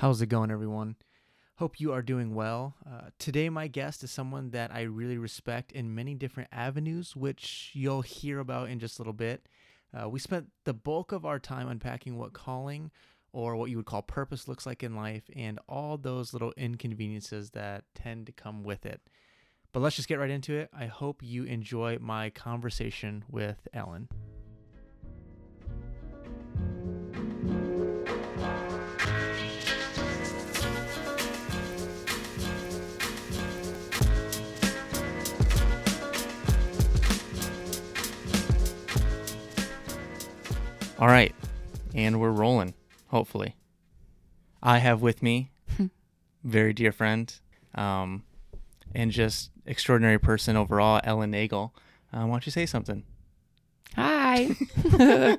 How's it going, everyone? Hope you are doing well. Uh, today, my guest is someone that I really respect in many different avenues, which you'll hear about in just a little bit. Uh, we spent the bulk of our time unpacking what calling or what you would call purpose looks like in life and all those little inconveniences that tend to come with it. But let's just get right into it. I hope you enjoy my conversation with Ellen. All right. And we're rolling, hopefully. I have with me very dear friend um, and just extraordinary person overall, Ellen Nagel. Uh, why don't you say something? Hi,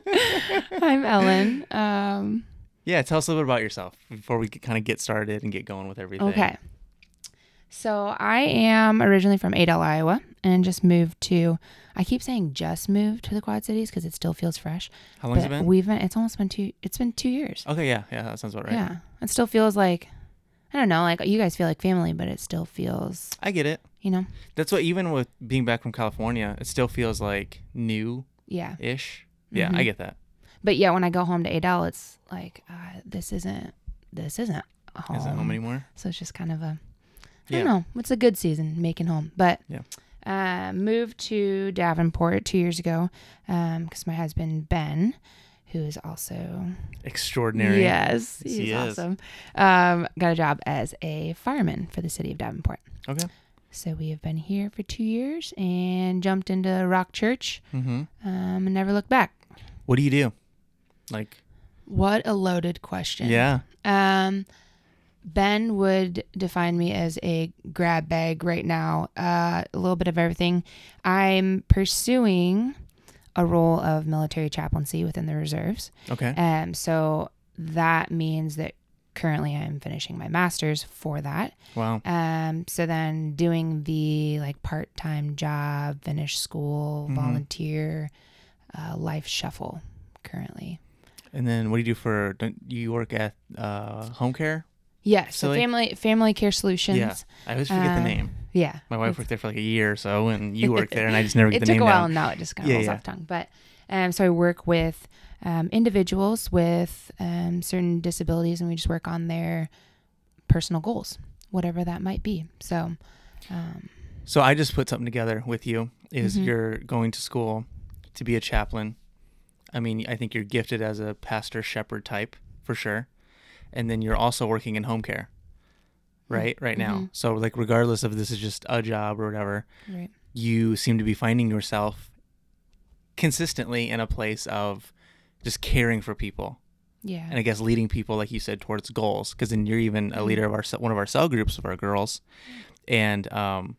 I'm Ellen. Um, Yeah, tell us a little bit about yourself before we kind of get started and get going with everything. okay. So I am originally from Adel, Iowa, and just moved to. I keep saying just moved to the Quad Cities because it still feels fresh. How long's it been? We've been. It's almost been two. It's been two years. okay, yeah, yeah, that sounds about right. Yeah, it still feels like. I don't know. Like you guys feel like family, but it still feels. I get it. You know. That's what, even with being back from California, it still feels like new Yeah. ish. Yeah, Mhm. I get that. But yeah, when I go home to Adel, it's like uh, this isn't. This isn't home. Isn't home anymore. So it's just kind of a. I Yeah. don't know. It's a good season making home, but Yeah. Uh, moved to Davenport two years ago because my husband Ben, who is also Extraordinary. yes, he's he awesome, um, got a job as a fireman for the city of Davenport. Okay. So we have been here for two years and jumped into Rock Church Mm-hmm. um, and never looked back. What do you do? Like, What a loaded question. yeah. Um, Ben would define me as a grab bag right now. Uh, a little bit of everything. I'm pursuing a role of military chaplaincy within the reserves. Okay. Um, so that means that currently I'm finishing my master's for that. Wow. Um, so then doing the like part time job, finish school, Mhm. volunteer, uh, life shuffle currently. And then what do you do for? Don't you work at uh, home care? Yes, so Silly. family family care solutions. Yeah. I always forget the Um, name. Yeah. My wife worked there for like a year or so, and you worked there, and I just never get It the took name a while down. and now it just kind of Yeah, rolls yeah. off tongue. But um, so I work with um, individuals with um, certain disabilities and we just work on their personal goals, whatever that might be. So, um, So I just put something together with you. Is Mhm. you're going to school to be a chaplain? I mean, I think you're gifted as a pastor shepherd type for sure, and then you're also working in home care, right? Right now. Mhm. So like, regardless of this is just a job or whatever, right. you seem to be finding yourself consistently in a place of just caring for people Yeah. and I guess leading people, like you said, towards goals. Because then you're even a leader of our one of our cell groups of our girls, and um,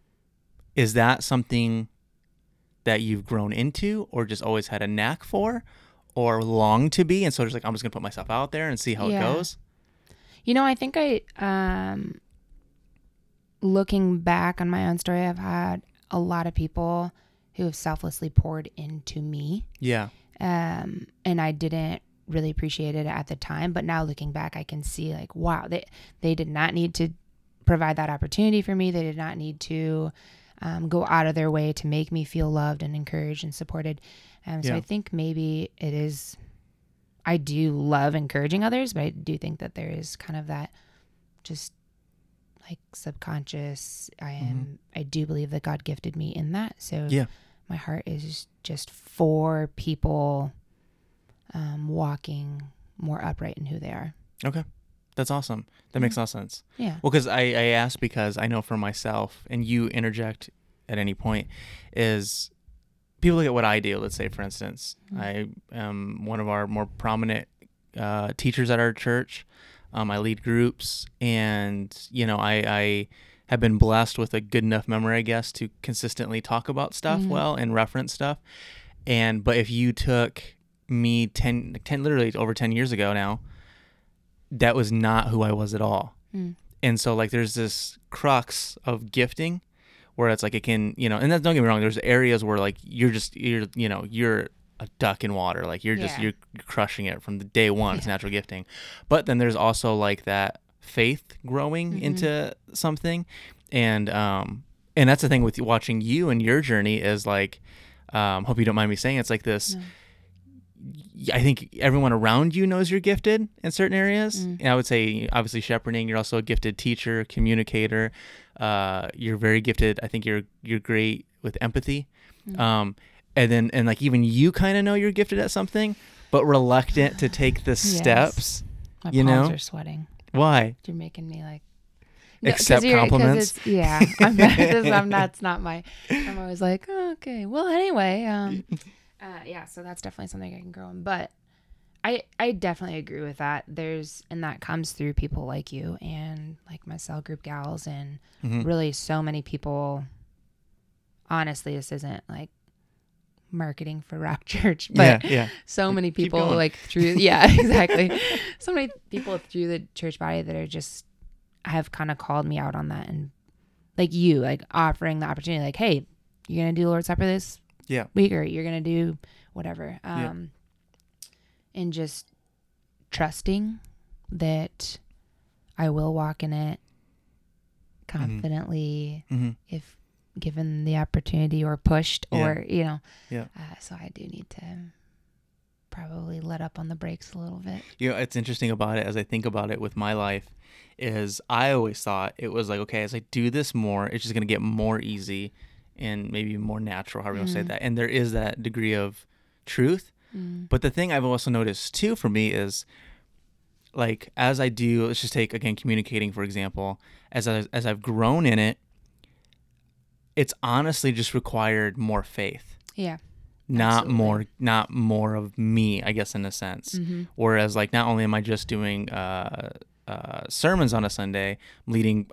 is that something that you've grown into, or just always had a knack for, or long to be, and so just like I'm just gonna put myself out there and see how Yeah. it goes. You know, I think I, um, looking back on my own story, I've had a lot of people who have selflessly poured into me. Yeah, um, and I didn't really appreciate it at the time. But now looking back, I can see like, wow, they they did not need to provide that opportunity for me. They did not need to um, go out of their way to make me feel loved and encouraged and supported. Um, so Yeah. I think maybe it is. I do love encouraging others, but I do think that there is kind of that just like subconscious. I am. I do believe that God gifted me in that. So Yeah. my heart is just for people um, walking more upright in who they are. Okay. That's awesome. That makes a lot of sense. Yeah. Well, because I, I asked because I know for myself, and you interject at any point, is people look at what I do. Let's say, for instance, Mm. I am one of our more prominent uh, teachers at our church. Um, I lead groups, and you know, I, I have been blessed with a good enough memory, I guess, to consistently talk about stuff Mhm. well and reference stuff. And but if you took me 10, 10 literally over 10 years ago now that was not who i was at all Mm. and so like there's this crux of gifting where it's like it can you know and that's don't get me wrong there's areas where like you're just you're you know you're a duck in water like you're just Yeah. you're crushing it from the day one it's natural gifting but then there's also like that faith growing Mhm. into something and um and that's the thing with watching you and your journey is like um hope you don't mind me saying it's like this No. I think everyone around you knows you're gifted in certain areas. Mm. And I would say, obviously, shepherding. You're also a gifted teacher, communicator. Uh, you're very gifted. I think you're you're great with empathy. Mm. Um, and then and like even you kind of know you're gifted at something, but reluctant to take the Yes. steps. My you palms know? are sweating. Why? You're making me like 'cause Accept compliments? yeah, I'm not, I'm not. It's not my. I'm always like, oh, okay. Well, anyway, um, uh, yeah. So that's definitely something I can grow in. But I, I definitely agree with that. There's, and that comes through people like you and like my cell group gals and Mhm. really so many people. Honestly, this isn't like marketing for Rock Church, but yeah, yeah. so many people like through yeah exactly so many people through the church body that are just have kind of called me out on that and like you like offering the opportunity like hey you're gonna do lord's supper this Yeah. week or you're gonna do whatever um Yeah. And just trusting that i will walk in it Mm-hmm. confidently hmm if given the opportunity or pushed Yeah. or you know Yeah. uh, so i do need to probably let up on the brakes a little bit You know, it's interesting about it as I think about it with my life is I always thought it was like, okay, as I do this more, it's just going to get more easy and maybe more natural, however you want to say that. And there is that degree of truth. Mm. But the thing I've also noticed too for me is like as I do, let's just take again communicating for example, as I, as I've grown in it, it's honestly just required more faith, yeah not Absolutely. more not more of me, I guess in a sense. mm-hmm. Whereas, like, not only am I just doing uh, uh, sermons on a Sunday, I'm leading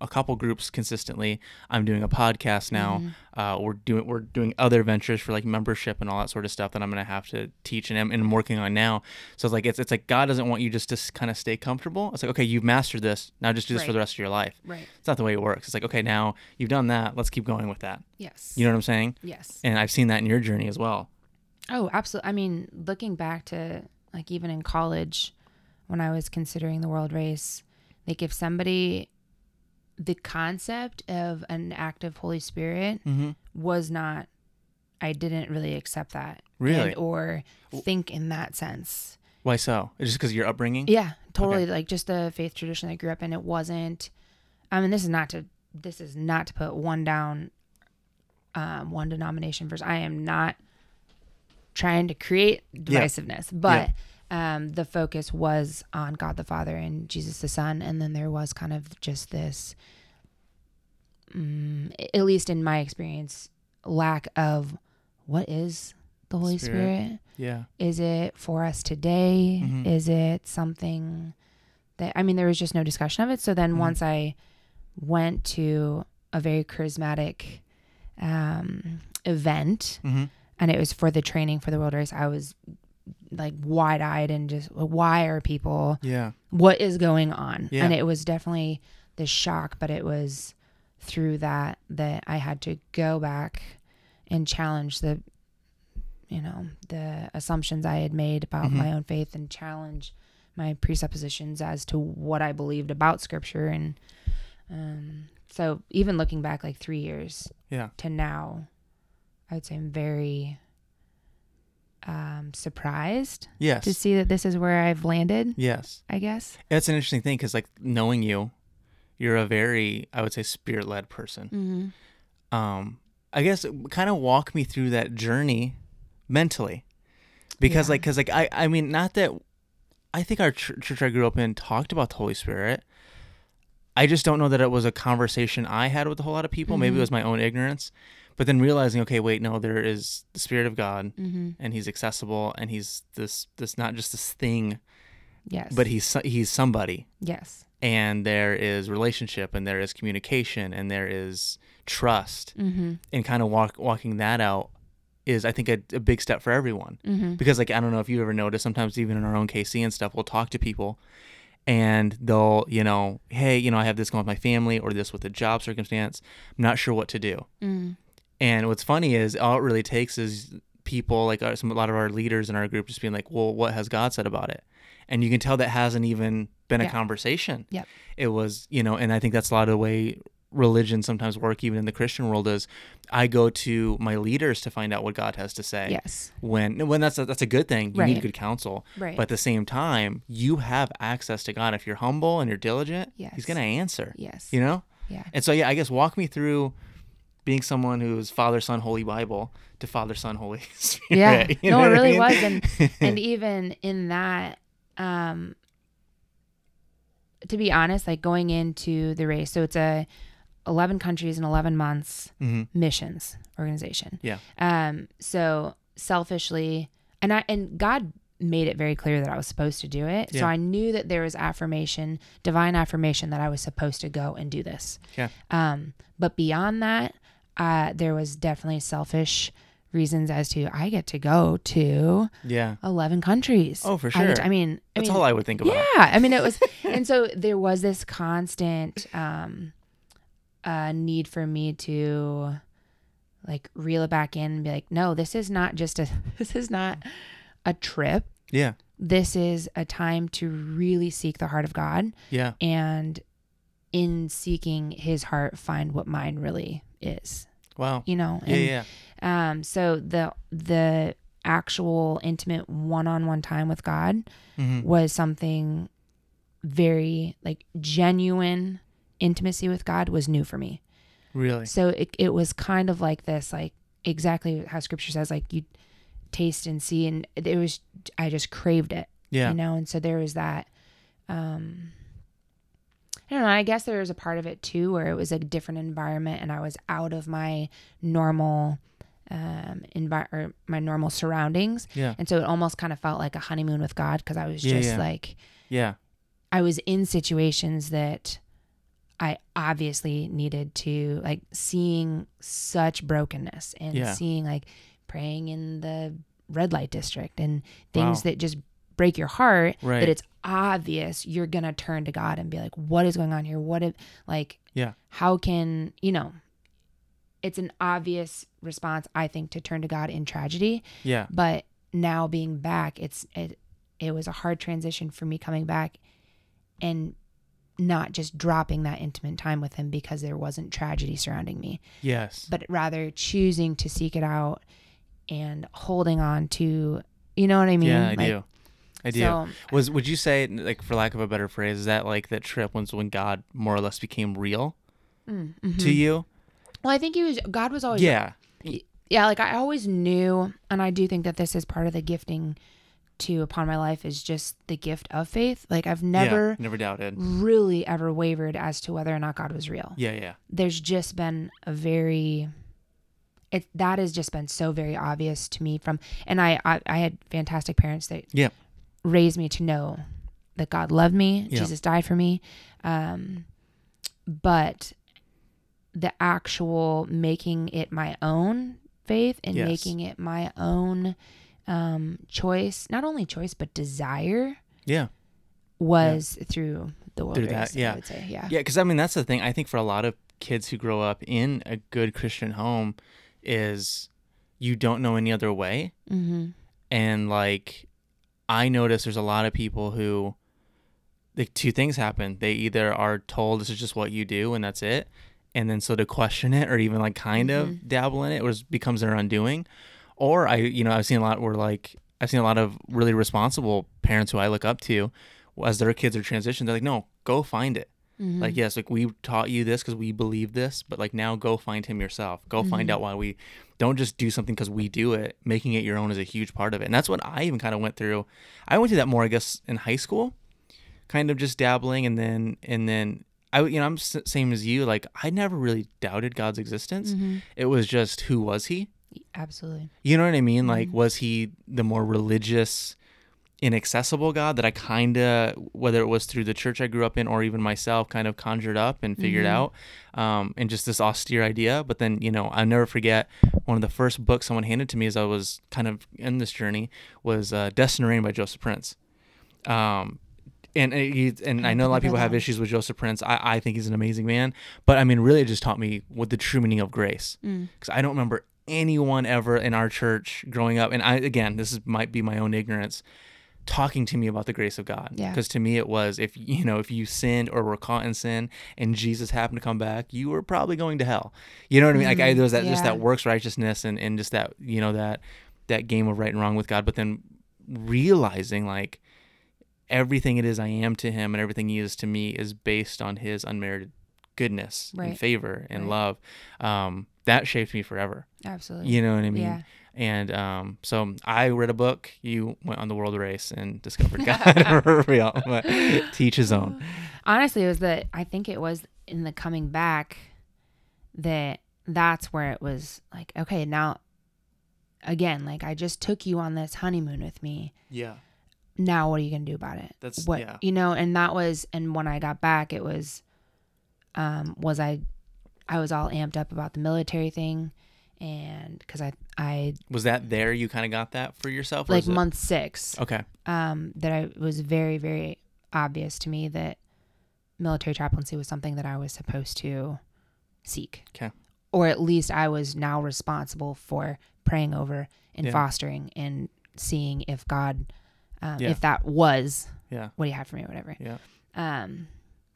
a couple groups consistently. I'm doing a podcast now. Mhm. Uh, we're doing we're doing other ventures for like membership and all that sort of stuff that I'm gonna have to teach and I'm, and I'm working on now. So it's like it's it's like God doesn't want you just to kind of stay comfortable. It's like okay, you've mastered this. Now just do this for the rest of your life. right It's not the way it works. It's like okay, now you've done that. Let's keep going with that. yes You know what I'm saying? yes And I've seen that in your journey as well. oh absolutely i mean looking back to like even in college when i was considering the world race like if somebody the concept of an active holy spirit Mm-hmm. was not i didn't really accept that Really? and, or think in that sense Why so? Just because of your upbringing? Yeah, totally. Like just the faith tradition I grew up in. It wasn't. I mean, this is not to. This is not to put one down. Um, one denomination versus. I am not trying to create Yeah. divisiveness, but um, the focus was on God the Father and Jesus the Son, and then there was kind of just this. Um, at least in my experience, lack of what is the Holy Spirit. Spirit Yeah. is it for us today? Mhm. Is it something that I mean there was just no discussion of it. So then Mhm. once I went to a very charismatic um, event Mm-hmm. and it was for the training for the world race, I was like wide eyed and just why are people Yeah. what is going on? Yeah. And it was definitely the shock, but it was through that that I had to go back and challenge the you know, the assumptions I had made about Mhm. my own faith and challenge my presuppositions as to what I believed about scripture and um so even looking back like 3 years Yeah. to now I would say I'm very um surprised Yes. to see that this is where I've landed, yes. I guess. It's an interesting thing because, like, knowing you, you're a very, I would say, spirit led person. Mm-hmm. Um, I guess kind of walk me through that journey mentally, because, Yeah. like, because, like, I, I mean, not that I think our ch- church I grew up in talked about the Holy Spirit. I just don't know that it was a conversation I had with a whole lot of people. Maybe Mhm. it was my own ignorance, but then realizing, okay, wait, no, there is the Spirit of God, Mm-hmm. and He's accessible, and He's this, this not just this thing, Yes. but He's He's somebody. yes. and there is relationship and there is communication and there is trust Mm-hmm. and kind of walk, walking that out is i think a, a big step for everyone Mm-hmm. because like i don't know if you ever noticed sometimes even in our own kc and stuff we'll talk to people and they'll you know hey you know i have this going with my family or this with a job circumstance i'm not sure what to do Mm-hmm. And what's funny is all it really takes is people like our, some, a lot of our leaders in our group just being like well what has god said about it and you can tell that hasn't even been a conversation. Yep. It was, you know, and I think that's a lot of the way religion sometimes work even in the Christian world is I go to my leaders to find out what God has to say. Yes. When when that's a, that's a good thing. You need good counsel. Right. But at the same time, you have access to God if you're humble and you're diligent. Yes. He's going to answer. yes. You know? Yeah. And so yeah, I guess walk me through being someone who's Father, Son, Holy Bible to Father, Son, Holy Spirit. Yeah. You no, know it what I really mean? was. And and even in that, um to be honest, like going into the race, so it's a eleven countries in eleven months Mhm. missions organization. Yeah. Um, so selfishly and I and God made it very clear that I was supposed to do it. Yeah. So I knew that there was affirmation, divine affirmation that I was supposed to go and do this. Yeah. Um, but beyond that, uh, there was definitely selfish reasons as to I get to go to Yeah. 11 countries. Oh, for I, sure. to- I mean, I That's mean, all I would think about. yeah, I mean, it was, and so there was this constant um, uh, need for me to like reel it back in and be like, no, this is not just a, this is not a trip. Yeah. This is a time to really seek the heart of God Yeah. and in seeking his heart, find what mine really is, Wow. you know? Yeah. And, Yeah. um, so the, the actual intimate one-on-one time with God hmm was something very like genuine intimacy with God was new for me. Really. So it, it was kind of like this, like exactly how scripture says, like you taste and see. And it was, I just craved it, Yeah. you know? And so there was that, um, I don't know. I guess there was a part of it too where it was a different environment and I was out of my normal, um, envi- or my normal surroundings. Yeah. And so it almost kind of felt like a honeymoon with God because I was Yeah, just yeah. like, Yeah. I was in situations that I obviously needed to, like seeing such brokenness and Yeah. seeing like praying in the red light district and things Wow. that just break your heart Right. that it's obvious you're going to turn to God and be like, what is going on here? What if, like, Yeah. how can, you know, it's an obvious response, I think, to turn to God in tragedy Yeah. but now being back it's it it was a hard transition for me coming back and not just dropping that intimate time with him because there wasn't tragedy surrounding me Yes. but rather choosing to seek it out and holding on to you know what i mean yeah, I Like, do. I do. so Was would you say like for lack of a better phrase, is that like that trip was when God more or less became real mm, to mhm. you? well i think he was god was always Yeah. yeah like i always knew and i do think that this is part of the gifting too upon my life is just the gift of faith like i've never yeah, never doubted. really ever wavered as to whether or not God was real. Yeah, yeah. There's just been a very it that has just been so very obvious to me from and I I, I had fantastic parents that Yeah. Raised me to know that God loved me, Yeah. Jesus died for me. Um but the actual making it my own faith and Yes. making it my own um choice, not only choice but desire Yeah. was through the will Through that, yeah. I would say. Yeah. Yeah, because I mean that's the thing. I think for a lot of kids who grow up in a good Christian home, is you don't know any other way, Mm-hmm. and like I notice there's a lot of people who, like two things happen. They either are told this is just what you do and that's it, and then so to question it or even like kind of mm-hmm. dabble in it, or becomes their undoing, or I you know I've seen a lot where like I've seen a lot of really responsible parents who I look up to, as their kids are transitioned, they're like, no, go find it. Mm-hmm. Like, yes, like we taught you this because we believe this, but like now go find him yourself. Go find out why we don't just do something because we do it. Making it your own is a huge part of it. And that's what I even kind of went through. I went through that more, I guess, in high school, kind of just dabbling. And then, and then I, you know, I'm s- same as you. Like, I never really doubted God's existence. Mm-hmm. It was just, who was he? Absolutely. You know what I mean? Like, Mhm. was he the more religious, inaccessible God that I kind of, whether it was through the church I grew up in or even myself, kind of conjured up and figured Mhm. out, um, and just this austere idea. But then, you know, I'll never forget one of the first books someone handed to me as I was kind of in this journey was uh, Destined Reign by Joseph Prince. Um, and and, and I know a lot of people have issues with Joseph Prince. I, I think he's an amazing man, but I mean, really, it just taught me what the true meaning of grace Mm. because I don't remember anyone ever in our church growing up. And I again, this is might be my own ignorance. Talking to me about the grace of God. Yeah. Because to me it was if you know if you sinned or were caught in sin and Jesus happened to come back, you were probably going to hell. You know what I mean? Like I, there was that just that works righteousness and and just that you know that that game of right and wrong with God, but then realizing like everything it is I am to Him and everything He is to me is based on His unmerited goodness and favor and Right. love. Um, that shaped me forever. Absolutely. You know what I mean? Yeah. And um, so I read a book. You went on the world race and discovered God real. But teach his own. Honestly, it was the I think it was in the coming back that that's where it was like, okay, now again, like I just took you on this honeymoon with me. Yeah. Now what are you gonna do about it? That's what yeah. you know, and that was and when I got back it was um was I I was all amped up about the military thing and because I I Was that there? You kind of got that for yourself. like month six Okay. um, that I was very, very obvious to me that military chaplaincy was something that I was supposed to seek. 'Kay. Or at least I was now responsible for praying over and Yeah. fostering and seeing if God, um, Yeah. if that was Yeah. what He had for me or whatever. Yeah. Um,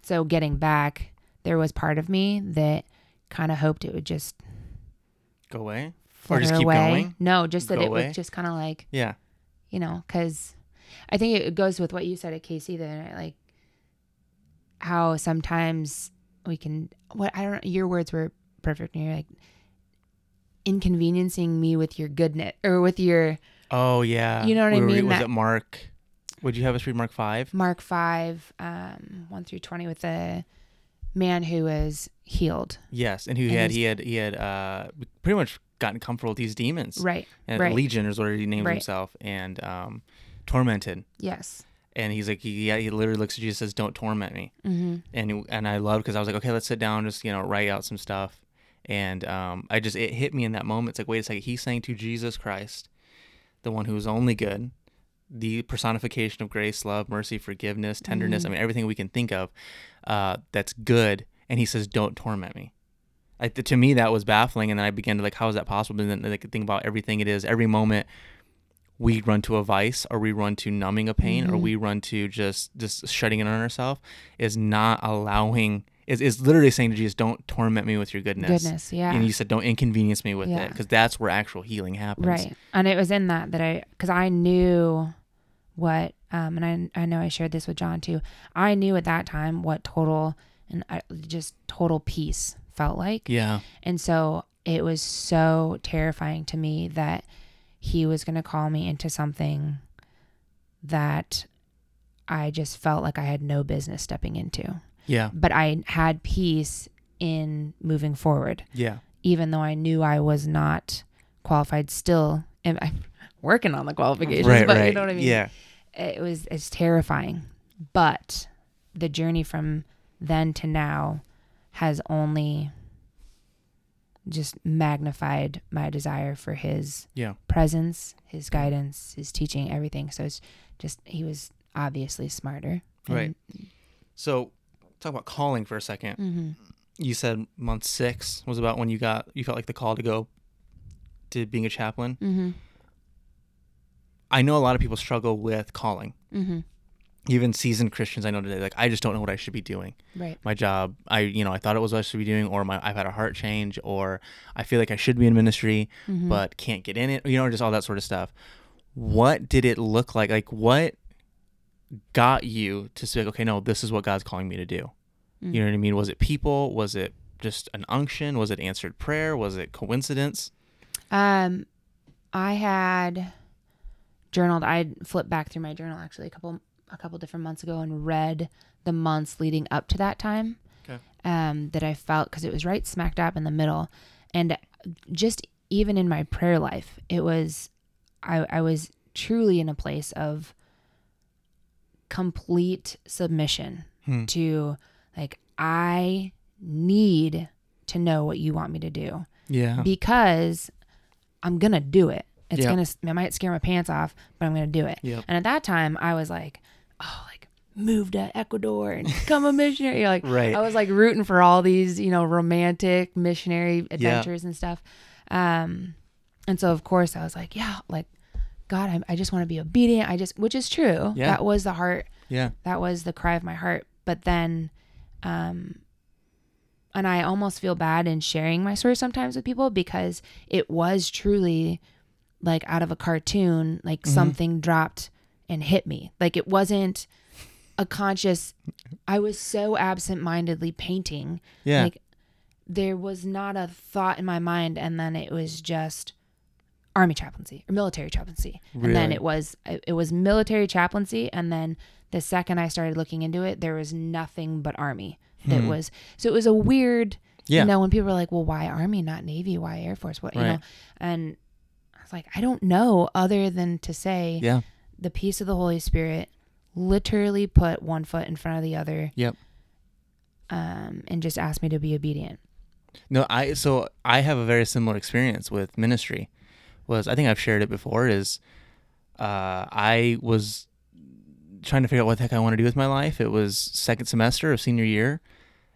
so getting back, there was part of me that kind of hoped it would just Go away. Or just keep away. going? No, just that Go it away? would just kind of like Yeah. you know, because I think it goes with what you said at KC that like how sometimes we can what I don't your words were perfect. And you're like inconveniencing me with your goodness or with your Oh yeah. You know what I We were- mean? Was That- it Mark? Would you have us read Mark five? Mark five, um, one through twenty with the man who was healed. Yes, and who And had he had he had uh pretty much gotten comfortable with these demons. Right. And right. Legion is what he named Right. himself, and um, tormented. Yes. And he's like, he, yeah, he literally looks at Jesus and says, "Don't torment me." Mm-hmm. and he- and I loved because I was like, okay, let's sit down, just you know, write out some stuff, and um, I just it hit me in that moment. It's like, wait a second, he's saying to Jesus Christ, the one who is only good, the personification of grace, love, mercy, forgiveness, tenderness. Mhm. I mean, everything we can think of, uh, that's good, and he says, don't torment me. I, to me, that was baffling, and then I began to like, how is that possible? And then like think about everything it is. Every moment we run to a vice, or we run to numbing a pain, or Mhm. we run to just just shutting it on ourselves, is not allowing. Is is literally saying to Jesus, "Don't torment me with your goodness." Goodness. Yeah. And you said, "Don't inconvenience me with it," because that's where actual healing happens. Right. And it was in that that I, because I knew what, um, and I, I know I shared this with John too. I knew at that time what total and I, just total peace felt like. Yeah. And so it was so terrifying to me that he was going to call me into something that I just felt like I had no business stepping into. Yeah. But I had peace in moving forward Yeah. even though I knew I was not qualified still and I'm working on the qualifications Right. but right. you know what I mean Yeah. it was it's terrifying but the journey from then to now has only just magnified my desire for his Yeah. presence his guidance his teaching everything so it's just he was obviously smarter Right. So, talk about calling for a 2nd hmm You said month six was about when you got you felt like the call to go to being a chaplain. hmm I know a lot of people struggle with calling. hmm Even seasoned Christians I know today, like I just don't know what I should be doing. right My job, I you know I thought it was what I should be doing, or my I've had a heart change, or I feel like I should be in ministry, Mhm. but can't get in it. You know, just all that sort of stuff. What did it look like? Like what got you to say, okay, no, this is what God's calling me to do? Mm. You know what I mean? Was it people? Was it just an unction? Was it answered prayer? Was it coincidence? Um, I had journaled. I flipped back through my journal actually a couple a couple different months ago and read the months leading up to that time. Okay. Um, that I felt because it was right smack dab in the middle, and just even in my prayer life, it was I I was truly in a place of complete submission Hmm. to like I need to know what you want me to do Yeah. because I'm gonna do it. It's Yeah. gonna it might scare my pants off, but I'm gonna do it. Yep. And at that time, I was like, oh, like move to Ecuador and become a missionary. You're like Right. I was like rooting for all these, you know, romantic missionary adventures and stuff. Um, and so of course I was like, yeah, like God, I, I just want to be obedient. I just, which is true. Yeah. That was the heart. Yeah. That was the cry of my heart. But then, um, and I almost feel bad in sharing my story sometimes with people because it was truly like out of a cartoon, like Mhm. something dropped and hit me. Like it wasn't a conscious, I was so absent mindedly painting. Yeah. Like there was not a thought in my mind. And then it was just army chaplaincy or military chaplaincy. And then it was, it was military chaplaincy. And then the second I started looking into it, there was nothing but army that Hmm. was, so it was a weird, yeah. you know, when people are like, well, why Army, not Navy? Why Air Force? What, you know? And I was like, I don't know other than to say yeah. the peace of the Holy Spirit literally put one foot in front of the other. Yep. Um, and just asked me to be obedient. No, I so I have a very similar experience with ministry. Was I think I've shared it before is uh I was trying to figure out what the heck I want to do with my life. It was second semester of senior year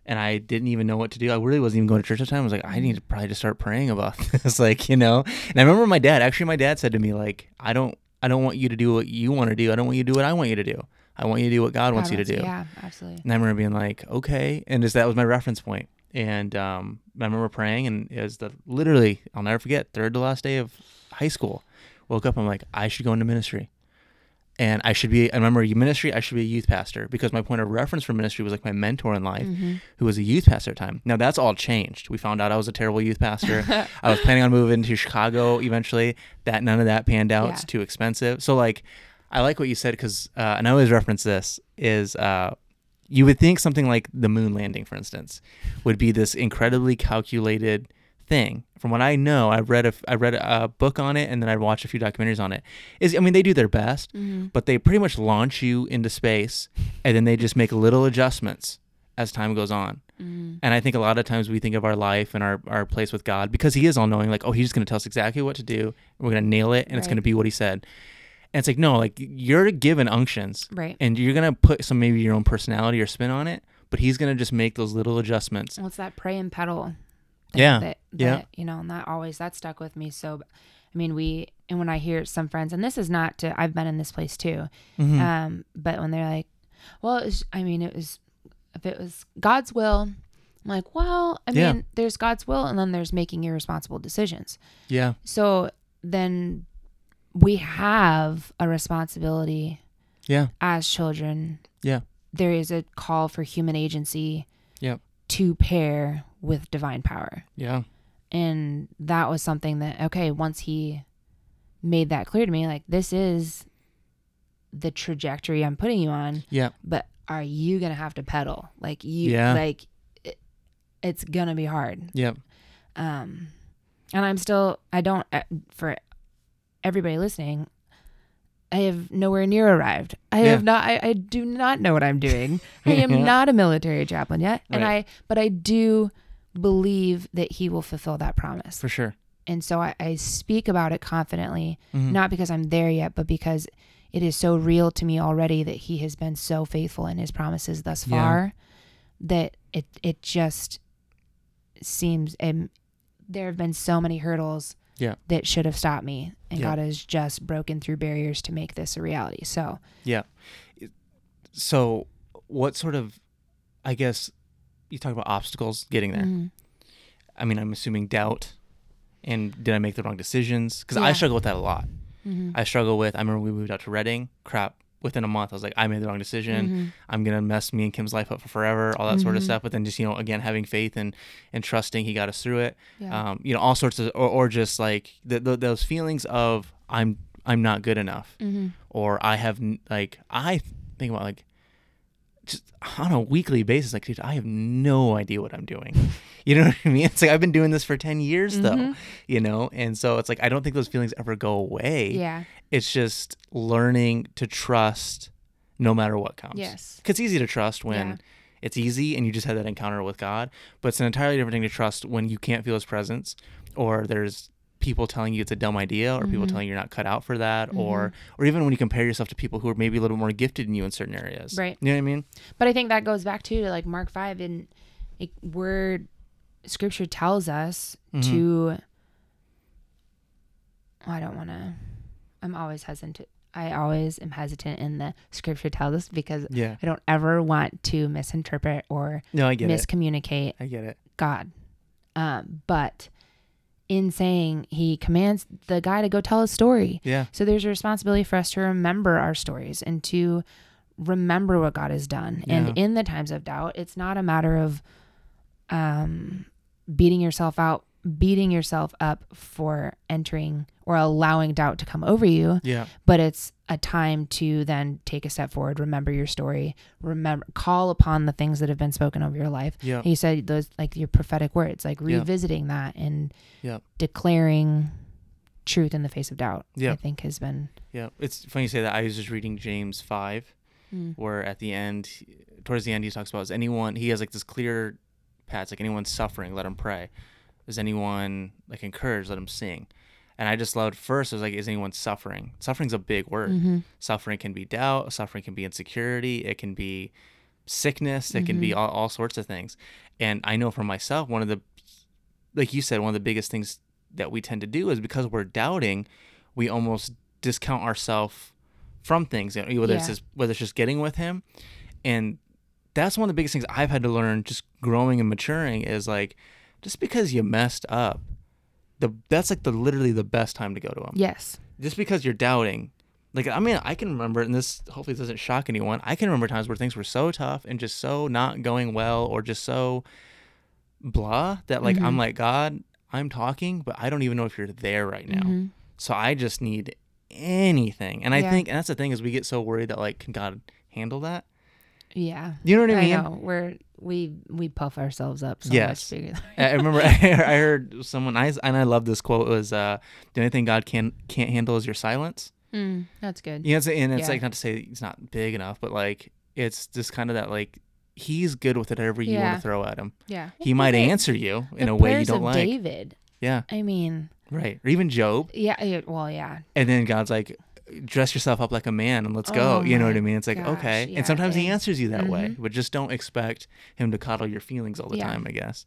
and I didn't even know what to do. I really wasn't even going to church at the time. I was like, I need to probably just start praying about this. like, you know. And I remember my dad, actually my dad said to me, like, I don't I don't want you to do what you want to do. I don't want you to do what I want you to do. I want you to do what God wants you to do. Yeah, absolutely. And I remember being like, okay. And just that was my reference point. And um, I remember praying, and it was the literally, I'll never forget, third to last day of high school. Woke up, I'm like, I should go into ministry. And I should be, I remember ministry, I should be a youth pastor because my point of reference for ministry was like my mentor in life, Mm-hmm. who was a youth pastor at the time. Now that's all changed. We found out I was a terrible youth pastor. I was planning on moving to Chicago eventually. That none of that panned out. It's too expensive. So like, I like what you said because, uh, and I always reference this is uh, you would think something like the moon landing, for instance, would be this incredibly calculated thing. From what I know, I read a I read a book on it, and then I watched a few documentaries on it. Is I mean they do their best, Mm-hmm. but they pretty much launch you into space, and then they just make little adjustments as time goes on. Mm-hmm. And I think a lot of times we think of our life and our, our place with God because He is all knowing, like, oh, He's just going to tell us exactly what to do. We're going to nail it, and it's going to be what He said. And it's like, no, like, you're given unctions, Right. and you're going to put some maybe your own personality or spin on it, but He's going to just make those little adjustments. What's that pray and pedal? Yeah, That, yeah. You know, and that always, that stuck with me. So, I mean, we, and when I hear some friends, and this is not to, I've been in this place too. Mhm. Um, but when they're like, well, it was, I mean, it was, if it was God's will, I'm like, well, I Yeah. mean, there's God's will and then there's making irresponsible decisions. yeah, So then we have a responsibility yeah, as children. Yeah. There is a call for human agency Yep. to pair with divine power. yeah, And that was something that, okay, once he made that clear to me, like, this is the trajectory I'm putting you on, yeah, but are you going to have to pedal? Like, you, Yeah. like, it, it's going to be hard. yeah, Um, and I'm still, I don't, uh, for everybody listening, I have nowhere near arrived. I Yeah. have not, I, I do not know what I'm doing. I am Yeah. not a military chaplain yet. And Right. I, but I do believe that he will fulfill that promise. for sure. And so I, I speak about it confidently, Mhm. not because I'm there yet, but because it is so real to me already that he has been so faithful in his promises thus Yeah. far that it, it just seems, and there have been so many hurdles Yeah. that should have stopped me. And Yeah. God has just broken through barriers to make this a reality. So, yeah. So, what sort of, I guess, you talk about obstacles getting there. mhm. I mean, I'm assuming doubt, and did I make the wrong decisions? Because I struggle with that a lot. Mhm. I struggle with. I remember we moved out to Redding. Crap. Within a month, I was like, I made the wrong decision. Mhm. I'm gonna mess me and Kim's life up for forever. All that sort of Mhm. stuff. But then just you know, again, having faith and and trusting He got us through it. Yeah. Um, you know, all sorts of, or, or just like the, the, those feelings of I'm I'm not good enough, Mhm. or I have like I think about like just on a weekly basis, like dude, I have no idea what I'm doing. You know what I mean? It's like I've been doing this for ten years though. Mhm. You know, and so it's like I don't think those feelings ever go away. Yeah. It's just learning to trust no matter what comes. Yes. 'Cause it's easy to trust when Yeah. it's easy and you just had that encounter with God, but it's an entirely different thing to trust when you can't feel His presence, or there's people telling you it's a dumb idea, or people Mhm. telling you you're not cut out for that, or or even when you compare yourself to people who are maybe a little more gifted than you in certain areas. Right. You know what I mean? But I think that goes back too to like Mark five and like where Scripture tells us Mhm. to. I don't want to. I'm always hesitant. I always am hesitant in the scripture tells us because Yeah. I don't ever want to misinterpret or No, I get it. miscommunicate I get it. God. Um, but in saying he commands the guy to go tell his story. Yeah. So there's a responsibility for us to remember our stories and to remember what God has done. Yeah. And in the times of doubt, it's not a matter of um, beating yourself out, beating yourself up for entering or allowing doubt to come over you, Yeah. but it's a time to then take a step forward, remember your story, remember call upon the things that have been spoken over your life. Yeah. You said those like your prophetic words, like Yeah. revisiting that and Yeah. declaring truth in the face of doubt. Yeah. I think has been Yeah. It's funny you say that. I was just reading James 5, mm. where at the end, towards the end, he talks about is anyone, he has like this clear path. Like anyone suffering, let him pray. Is anyone like encouraged, let him sing. And I just loved first, it was like, is anyone suffering? Suffering's a big word. Mhm. Suffering can be doubt, suffering can be insecurity, it can be sickness, it can be all, all sorts of things. And I know for myself, one of the, like you said, one of the biggest things that we tend to do is because we're doubting, we almost discount ourselves from things, you know, whether it's just, whether it's just getting with Him, and that's one of the biggest things I've had to learn just growing and maturing is like, just because you messed up, the that's like the literally the best time to go to Him Yes. just because you're doubting like i mean i can remember and this hopefully doesn't shock anyone i can remember times where things were so tough and just so not going well or just so blah that like i'm Mhm. like god i'm talking but i don't even know if you're there right now Mhm. so i just need anything and i Yeah. think and that's the thing is we get so worried that like can god handle that Yeah. you know what i I mean know. We're we we puff ourselves up so Yes. much bigger. than- I I remember I heard someone I and I love this quote was uh the only thing God can can't handle is your silence. Mm, that's good. You know, it's, and it's Yeah. like not to say it's not big enough, but like it's just kind of that like he's good with whatever you want to throw at him. Yeah. He might answer you in the a way you don't like. David. Yeah, I mean, right. Or even Job, yeah, yeah, well, yeah. and then God's like, dress yourself up like a man and let's go. Oh you know what I mean? It's like gosh, okay, yeah, and sometimes He answers you that way, Mhm. but just don't expect Him to coddle your feelings all the Yeah. time. I guess.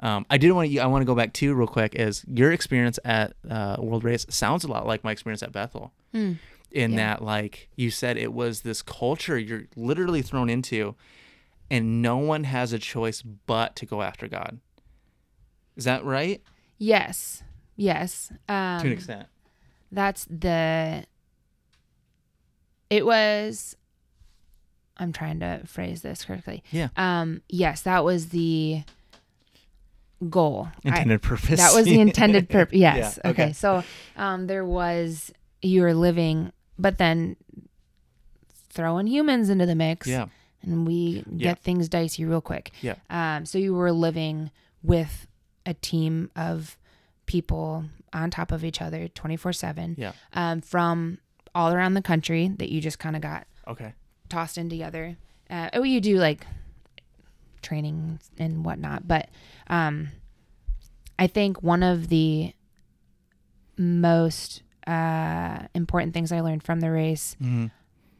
Um, I did want to. I want to go back to real quick. Is your experience at uh, World Race sounds a lot like my experience at Bethel? Mm. in that like you said it was this culture you're literally thrown into and no one has a choice but to go after god is that right Yes. Yes. Um, to an extent that's the it was i'm trying to phrase this correctly Yeah. um yes that was the goal I- intended purpose that was the intended purpose yes Yeah, okay. okay. so um there was you were living but then throwing humans into the mix yeah and we get Yeah. things dicey real quick. Yeah. Um, so you were living with a team of people on top of each other 24 7 Yeah. um, from all around the country that you just kind of got okay tossed in together. Uh, oh, you do like training and whatnot, but um, I think one of the most uh, important things I learned from the race mm-hmm.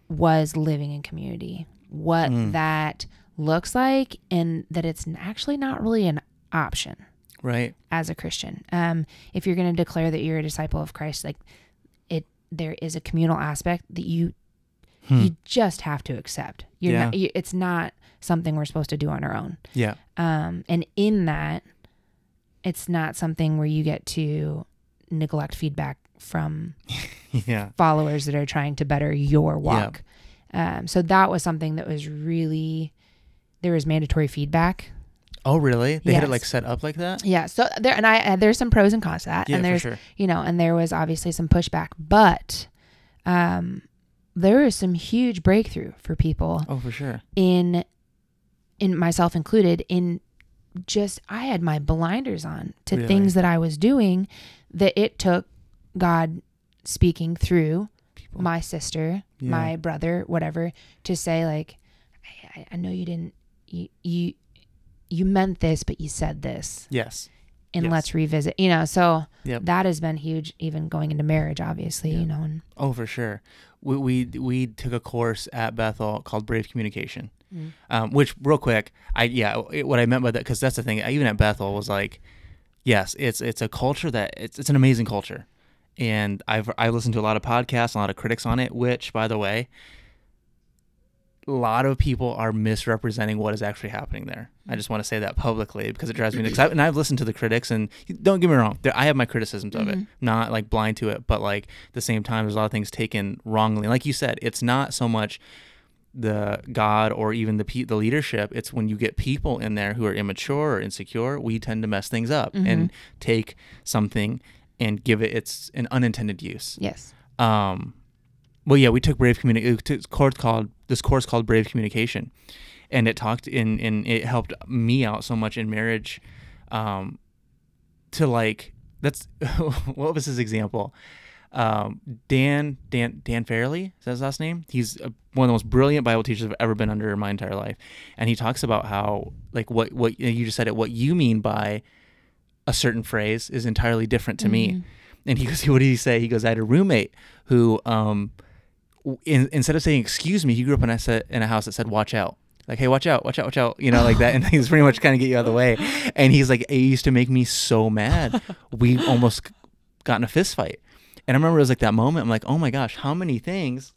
was living in community, what Mm. that looks like, and that it's actually not really an option right as a Christian. Um, if you're going to declare that you're a disciple of Christ, like there is a communal aspect that you Hmm. you just have to accept. You're Yeah. not. You, it's not something we're supposed to do on our own. yeah Um, and in that, it's not something where you get to neglect feedback from yeah followers that are trying to better your walk. Um, so that was something that was really there was mandatory feedback. Oh really they had it like set up like that Yeah. So there and I uh, there's some pros and cons to that, yeah and for there's sure you know, and there was obviously some pushback, but um, there was some huge breakthrough for people oh for sure in in myself included in just I had my blinders on to Really? things that I was doing that it took God speaking through people my sister, Yeah. my brother, whatever, to say like, I, I know you didn't, you, you, you meant this, but you said this, yes and Yes. let's revisit. You know, so Yep. that has been huge, even going into marriage, obviously. Yeah. You know, and oh for sure we, we we took a course at bethel called brave communication Mm. um, which real quick i yeah it, what i meant by that because that's the thing even at bethel was like yes it's it's a culture that it's, it's an amazing culture and I've I've listened to a lot of podcasts, a lot of critics on it. Which, by the way, a lot of people are misrepresenting what is actually happening there. I just want to say that publicly because it drives me nuts. And I've listened to the critics, and don't get me wrong, I have my criticisms of it, not like blind to it, but like at the same time, there's a lot of things taken wrongly. Like you said, it's not so much the God or even the pe- the leadership. It's when you get people in there who are immature or insecure, we tend to mess things up and take something and give it its an unintended use. Yes. Um, well, yeah, we took Brave Communication course called this course called Brave Communication, and it talked in and it helped me out so much in marriage, um, to like that's what was his example. Um, Dan Dan Dan Farrelly is that his last name? He's uh one of the most brilliant Bible teachers I've ever been under in my entire life, and he talks about how like what what you just said it what you mean by a certain phrase is entirely different to me. And he goes, what did he say? He goes, I had a roommate who, um, in, instead of saying excuse me, he grew up in a set, in a house that said watch out. Like, hey, watch out, watch out, watch out, you know, like that. And he's pretty much kind of get you out of the way. And he's like, it used to make me so mad. We almost got in a fist fight. And I remember it was like that moment. I'm like, oh my gosh, how many things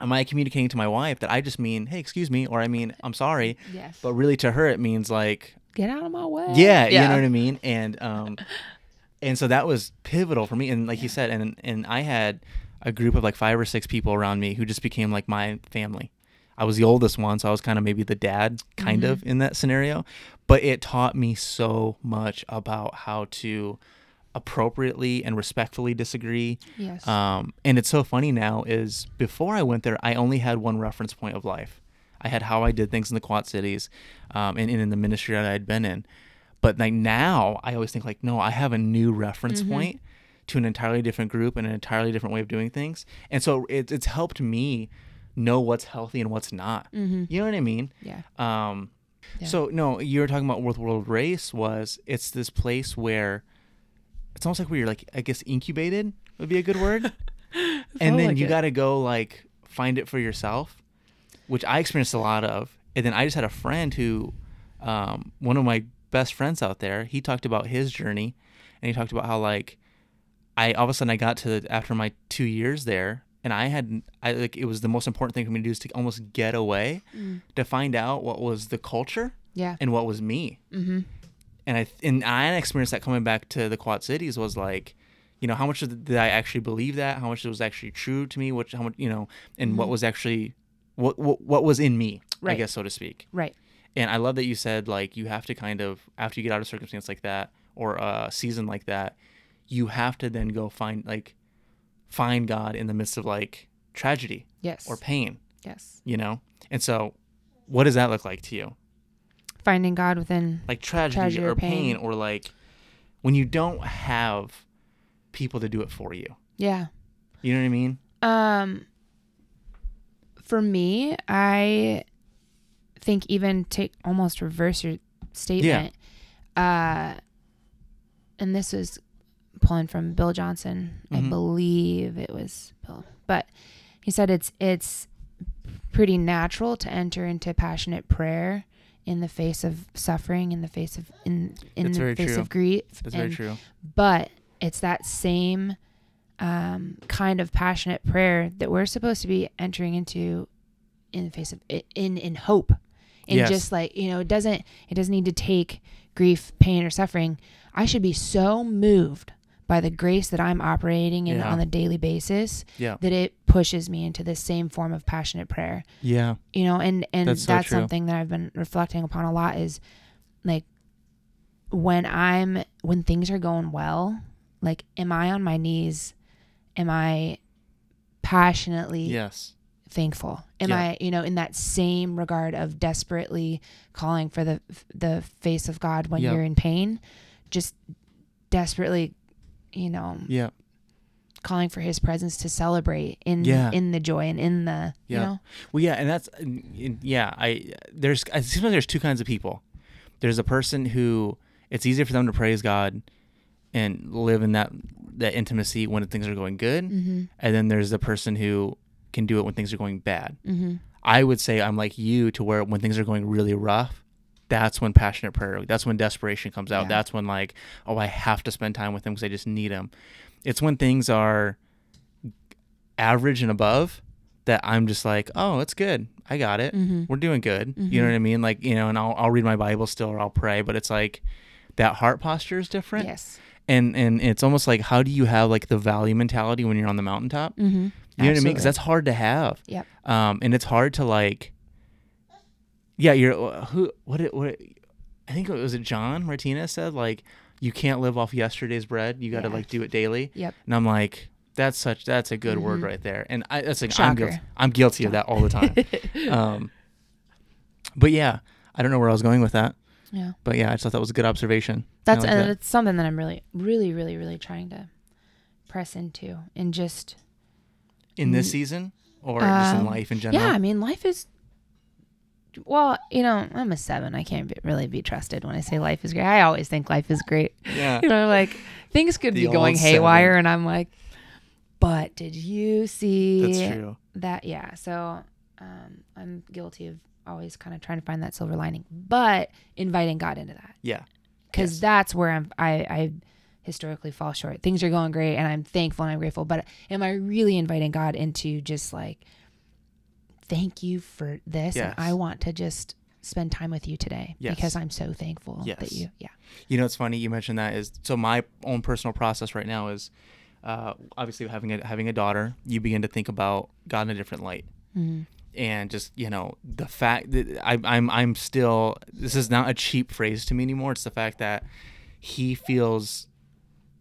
am I communicating to my wife that I just mean, hey, excuse me, or I mean, I'm sorry. Yes. But really to her, it means like, Get out of my way. yeah, you know what I mean. And um, and so that was pivotal for me. And like you said, and and I had a group of like five or six people around me who just became like my family. I was the oldest one, so I was kind of maybe the dad, kind of in that scenario. But it taught me so much about how to appropriately and respectfully disagree. Yes. Um, and it's so funny now is before I went there, I only had one reference point of life. I had how I did things in the Quad Cities, um, and, and in the ministry that I had been in. But like now, I always think like, no, I have a new reference point to an entirely different group and an entirely different way of doing things. And so it, it's helped me know what's healthy and what's not. You know what I mean? yeah. Um, Yeah. So no, you were talking about World World Race was it's this place where it's almost like where you're like I guess incubated would be a good word, and then like you got to go like find it for yourself, which I experienced a lot of. And then I just had a friend who, um, one of my best friends out there, he talked about his journey, and he talked about how like I all of a sudden I got to after my two years there, and I had I like it was the most important thing for me to do is to almost get away to find out what was the culture Yeah. and what was me. Mm-hmm. And I and I experienced that coming back to the Quad Cities was like, you know, how much did did I actually believe that? How much it was actually true to me? Which how much you know, and what was actually what what, what was in me, I guess so to speak. Right. And I love that you said like you have to kind of after you get out of circumstance like that or a season like that, you have to then go find like find God in the midst of like tragedy Yes. or pain, yes. you know? And so what does that look like to you? Finding God within. Like tragedy, Tragedy or or pain. pain. or like when you don't have people to do it for you. Yeah. You know what I mean? Um. For me, I think even take almost reverse your statement. Uh, and this is pulling from Bill Johnson. I Mhm. believe it was Bill, but he said it's it's pretty natural to enter into passionate prayer in the face of suffering, in the face of in in That's the very face true. of grief. It's and very true. but it's that same um, kind of passionate prayer that we're supposed to be entering into in the face of in in hope and Yes. just like you know it doesn't it doesn't need to take grief pain or suffering i should be so moved by the grace that i'm operating in Yeah. on a daily basis Yeah. that it pushes me into this same form of passionate prayer Yeah. you know and and That's that's, so something that i've been reflecting upon a lot is like when i'm when things are going well like am i on my knees am i passionately Yes. thankful am Yeah. i you know in that same regard of desperately calling for the the face of god when Yep. you're in pain just desperately you know Yeah. calling for his presence to celebrate in Yeah. in the joy and in the you Yeah. know Well, yeah, and that's yeah. I there's I seems like there's two kinds of people. There's a person who it's easier for them to praise God and live in that that intimacy when things are going good, mm-hmm, and then there's the person who can do it when things are going bad. mm-hmm. I would say I'm like you to where when things are going really rough, that's when passionate prayer, that's when desperation comes out. Yeah. That's when like, oh, I have to spend time with him because I just need him. It's when things are average and above that I'm just like, oh, it's good. I got it. Mhm. We're doing good. You know what I mean? Like, you know, and I'll, I'll read my Bible still or I'll pray, but it's like that heart posture is different. Yes. And, and it's almost like, how do you have like the value mentality when you're on the mountaintop? Mm-hmm. You know what I mean? Because that's hard to have. Yep. Um, and it's hard to like, yeah, you're uh, who, what, it, what, it- I think it was it John Martinez said, like, you can't live off yesterday's bread. You got to Yeah. like do it daily. Yep. And I'm like, that's such, that's a good word Mhm. right there. And I, that's like, I'm guilty, Shocker. I'm guilty of that all the time. um, but yeah, I don't know where I was going with that, yeah. but yeah, I just thought that was a good observation. That's like and that. it's something that I'm really, really, really, really trying to press into and just in this season or just in Um, life in general. yeah. I mean, life is. Well, you know, I'm a seven. I can't be, really be trusted when I say life is great. I always think life is great. Yeah. You know, like things could The be going haywire, seven. and I'm like, but did you see That's true. that? Yeah. So um, I'm guilty of always kind of trying to find that silver lining, but inviting God into that Yeah. because Yes. that's where I'm. I, I historically fall short. Things are going great, and I'm thankful and I'm grateful. But am I really inviting God into just like, thank you for this, and I want to just spend time with you today Yes. because I'm so thankful Yes. that you. Yeah. You know, it's funny you mentioned that is so my own personal process right now is uh, obviously having a having a daughter. You begin to think about God in a different light, Mhm. and just you know the fact that I, I'm I'm still this is not a cheap phrase to me anymore. It's the fact that he feels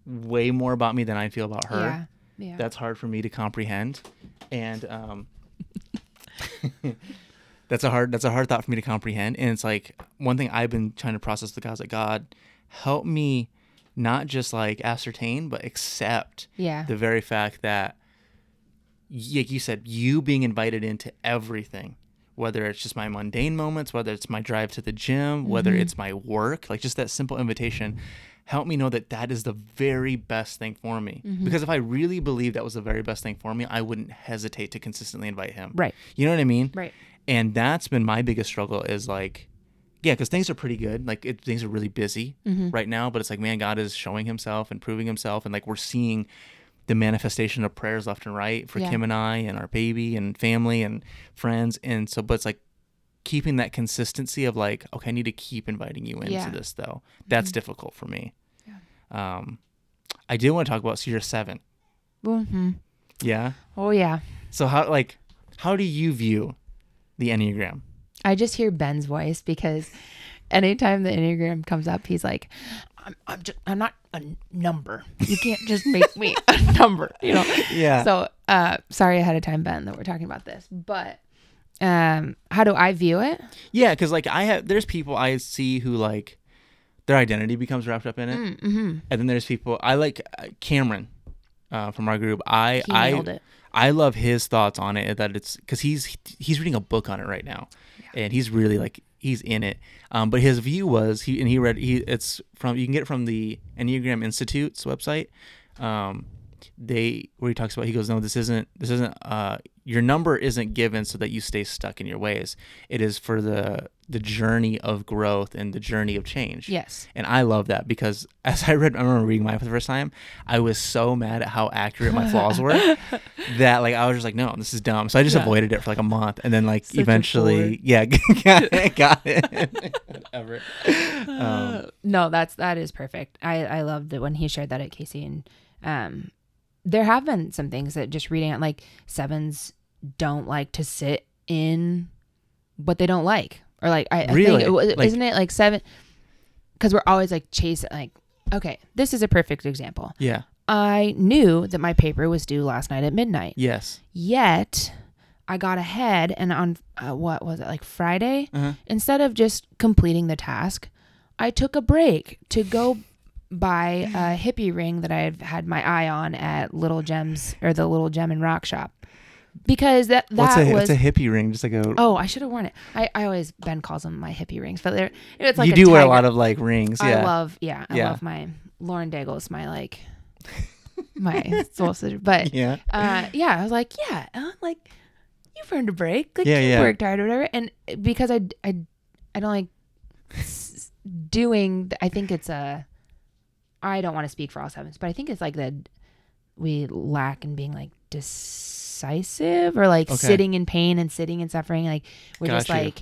way more about me than I feel about her. Yeah. Yeah. That's hard for me to comprehend, and um, that's a hard that's a hard thought for me to comprehend. And it's like one thing I've been trying to process with God is like God, help me not just like ascertain, but accept yeah. the very fact that, like you said, you being invited into everything, whether it's just my mundane moments, whether it's my drive to the gym, whether Mhm. it's my work, like just that simple invitation, help me know that that is the very best thing for me. Mhm. Because if I really believe that was the very best thing for me, I wouldn't hesitate to consistently invite him. Right. You know what I mean? Right. And that's been my biggest struggle is like, yeah, because things are pretty good. Like it, things are really busy Mhm. right now, but it's like, man, God is showing himself and proving himself. And like we're seeing the manifestation of prayers left and right for Yeah. Kim and I and our baby and family and friends. And so, but it's like keeping that consistency of like, okay, I need to keep inviting you into Yeah. this though. That's Mhm. difficult for me. Um, I do want to talk about, so you're seven. Mhm. Yeah. Oh yeah. So how, like, how do you view the Enneagram? I just hear Ben's voice because anytime the Enneagram comes up, he's like, I'm, I'm, just, I'm not a number. You can't just make me a number, you know? Yeah. So, uh, sorry ahead of time, Ben, that we're talking about this. But um, how do I view it? Yeah, because like I have, there's people I see who like their identity becomes wrapped up in it, Mm-hmm. and then there's people I like uh, Cameron uh, from our group. I He I. I love his thoughts on it. That it's because he's he's reading a book on it right now, and he's really like he's in it. Um, but his view was he and he read he it's from you can get it from the Enneagram Institute's website. Um, they where he talks about he goes no this isn't this isn't uh your number isn't given so that you stay stuck in your ways it is for the the journey of growth and the journey of change Yes. and I love that because as I read, I remember reading mine for the first time, I was so mad at how accurate my flaws were that like I was just like, no, this is dumb. So I just Yeah. avoided it for like a month, and then like Such eventually, yeah, got it, got it. Whatever. Um, Uh, no, that's that is perfect. I I loved it when he shared that at KC, and um, there have been some things that just reading it like sevens don't like to sit in what they don't like, or like I, I Really? think it, Like- isn't it like seven? Because we're always like chasing like. Okay, this is a perfect example. yeah. I knew that my paper was due last night at midnight. Yes. Yet, I got ahead and on uh, what was it like Friday? Uh-huh. Instead of just completing the task, I took a break to go buy a hippie ring that I've had my eye on at Little Gems or the Little Gem and Rock Shop because that What's that a was. it's a hippie ring? Just like a. Oh, I should have worn it. I, I always Ben calls them my hippie rings, but they're it's like you do wear a lot of like rings. Yeah. I love yeah, I Yeah. love my Lauren Daigle's my like my soul sister. But yeah. uh, yeah, I was like, yeah, uh, like you've earned a break. Like Yeah, you yeah. worked hard or whatever. And because I, I, I don't like doing, I think it's a, I don't want to speak for all sevens, but I think it's like that we lack in being like decisive or like Okay. sitting in pain and sitting in suffering. Like we're just you. like